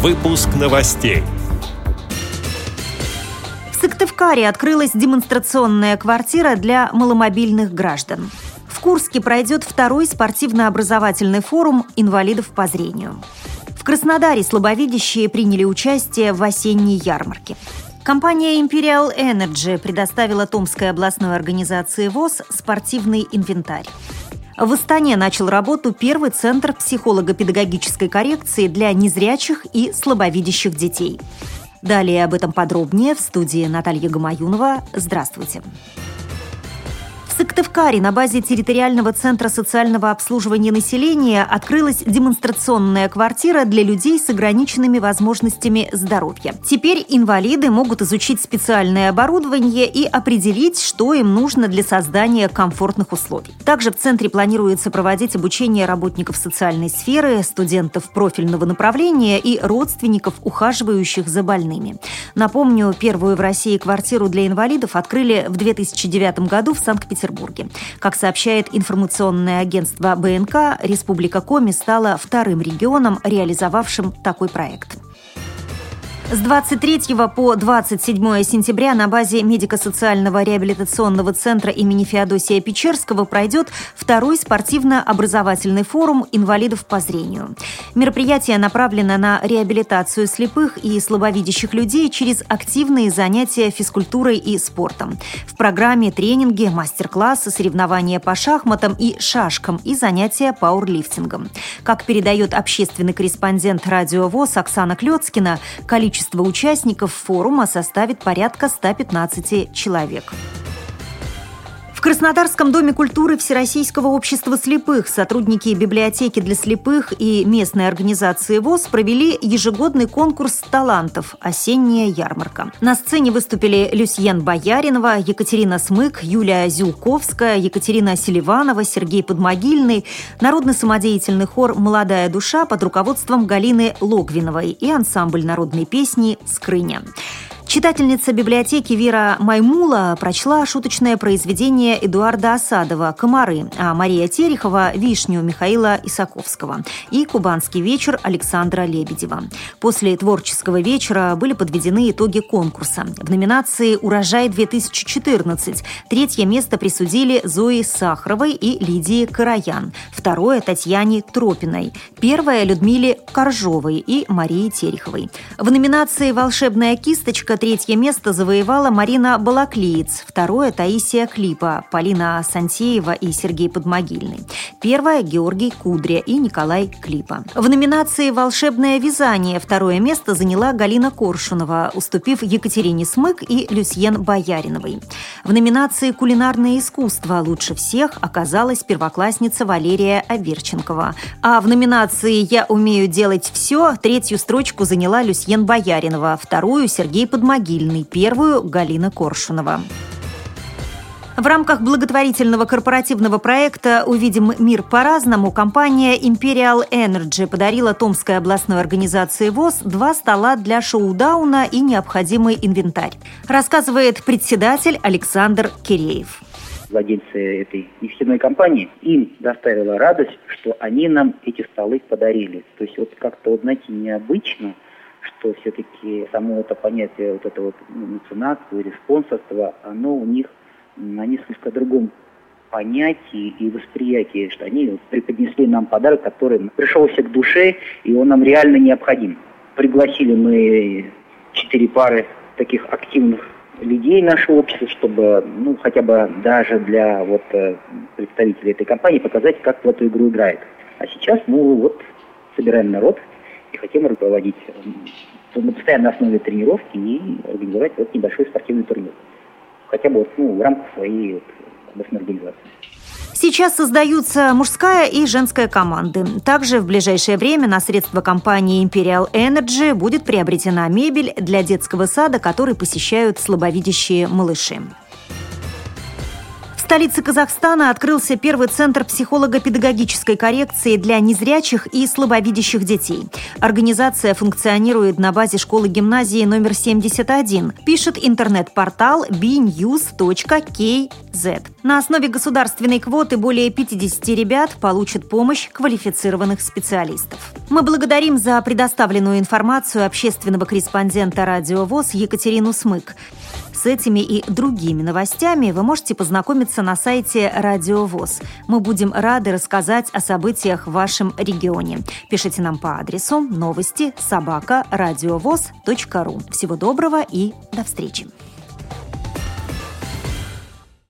Выпуск новостей. В Сыктывкаре открылась демонстрационная квартира для маломобильных граждан. В Курске пройдет второй спортивно-образовательный форум инвалидов по зрению. В Краснодаре слабовидящие приняли участие в осенней ярмарке. Компания Imperial Energy предоставила Томской областной организации ВОЗ спортивный инвентарь. В Астане начал работу первый центр психолого-педагогической коррекции для незрячих и слабовидящих детей. Далее об этом подробнее в студии Наталья Гамаюнова. Здравствуйте. Здравствуйте. Сыктывкаре на базе территориального центра социального обслуживания населения открылась демонстрационная квартира для людей с ограниченными возможностями здоровья. Теперь инвалиды могут изучить специальное оборудование и определить, что им нужно для создания комфортных условий. Также в центре планируется проводить обучение работников социальной сферы, студентов профильного направления и родственников, ухаживающих за больными. Напомню, первую в России квартиру для инвалидов открыли в 2009 году в Санкт-Петербурге. Санкт-Петербурге. Как сообщает информационное агентство БНК, Республика Коми стала вторым регионом, реализовавшим такой проект. С 23 по 27 сентября на базе медико-социального реабилитационного центра имени Феодосия Печерского пройдет второй спортивно-образовательный форум инвалидов по зрению. Мероприятие направлено на реабилитацию слепых и слабовидящих людей через активные занятия физкультурой и спортом. В программе тренинги, мастер-классы, соревнования по шахматам и шашкам и занятия пауэрлифтингом. Как передает общественный корреспондент радио ВОЗ Оксана Клецкина, количество Количество участников форума составит порядка 115 человек. В Краснодарском доме культуры Всероссийского общества слепых сотрудники библиотеки для слепых и местной организации ВОЗ провели ежегодный конкурс талантов «Осенняя ярмарка». На сцене выступили Люсьен Бояринова, Екатерина Смык, Юлия Зюлковская, Екатерина Селиванова, Сергей Подмогильный, народный самодеятельный хор «Молодая душа» под руководством Галины Логвиновой и ансамбль народной песни «Скрыня». Читательница библиотеки Вера Маймула прочла шуточное произведение Эдуарда Осадова «Комары», а Мария Терехова – «Вишню» Михаила Исаковского и «Кубанский вечер» Александра Лебедева. После творческого вечера были подведены итоги конкурса. В номинации «Урожай-2014» третье место присудили Зои Сахаровой и Лидии Караян, второе – Татьяне Тропиной, первое – Людмиле Коржовой и Марии Тереховой. В номинации «Волшебная кисточка» третье место завоевала Марина Балаклиец, второе – Таисия Клипа, Полина Сантеева и Сергей Подмогильный. Первое – Георгий Кудря и Николай Клипа. В номинации «Волшебное вязание» второе место заняла Галина Коршунова, уступив Екатерине Смык и Люсьен Бояриновой. В номинации «Кулинарное искусство» лучше всех оказалась первоклассница Валерия Аверченкова. А в номинации «Я умею делать все» третью строчку заняла Люсьен Бояринова, вторую – Сергей Подмогильный Могильный, первую – Галина Коршунова. В рамках благотворительного корпоративного проекта «Увидим мир по-разному» компания Imperial Energy подарила Томской областной организации ВОЗ два стола для шоу-дауна и необходимый инвентарь. Рассказывает председатель Александр Киреев владельцы этой нефтяной компании, им доставила радость, что они нам эти столы подарили. То есть вот как-то, вот, знаете, необычно – что все-таки само это понятие вот этого ну, меценатства или спонсорства, оно у них на несколько другом понятии и восприятии, что они преподнесли нам подарок, который пришелся к душе, и он нам реально необходим. Пригласили мы четыре пары таких активных людей нашего общества, чтобы, ну, хотя бы даже для вот э, представителей этой компании показать, как в эту игру играет. А сейчас, ну, вот, собираем народ, и хотим руководить на постоянной основе тренировки и организовать вот небольшой спортивный турнир. Хотя бы ну, в рамках своей вот, областной организации. Сейчас создаются мужская и женская команды. Также в ближайшее время на средства компании Imperial Energy будет приобретена мебель для детского сада, который посещают слабовидящие малыши столице Казахстана открылся первый центр психолого-педагогической коррекции для незрячих и слабовидящих детей. Организация функционирует на базе школы-гимназии номер 71, пишет интернет-портал bnews.kz. На основе государственной квоты более 50 ребят получат помощь квалифицированных специалистов. Мы благодарим за предоставленную информацию общественного корреспондента «Радио ВОЗ» Екатерину Смык. С этими и другими новостями вы можете познакомиться на сайте Радио ВОЗ. Мы будем рады рассказать о событиях в вашем регионе. Пишите нам по адресу новости собака ру. Всего доброго и до встречи.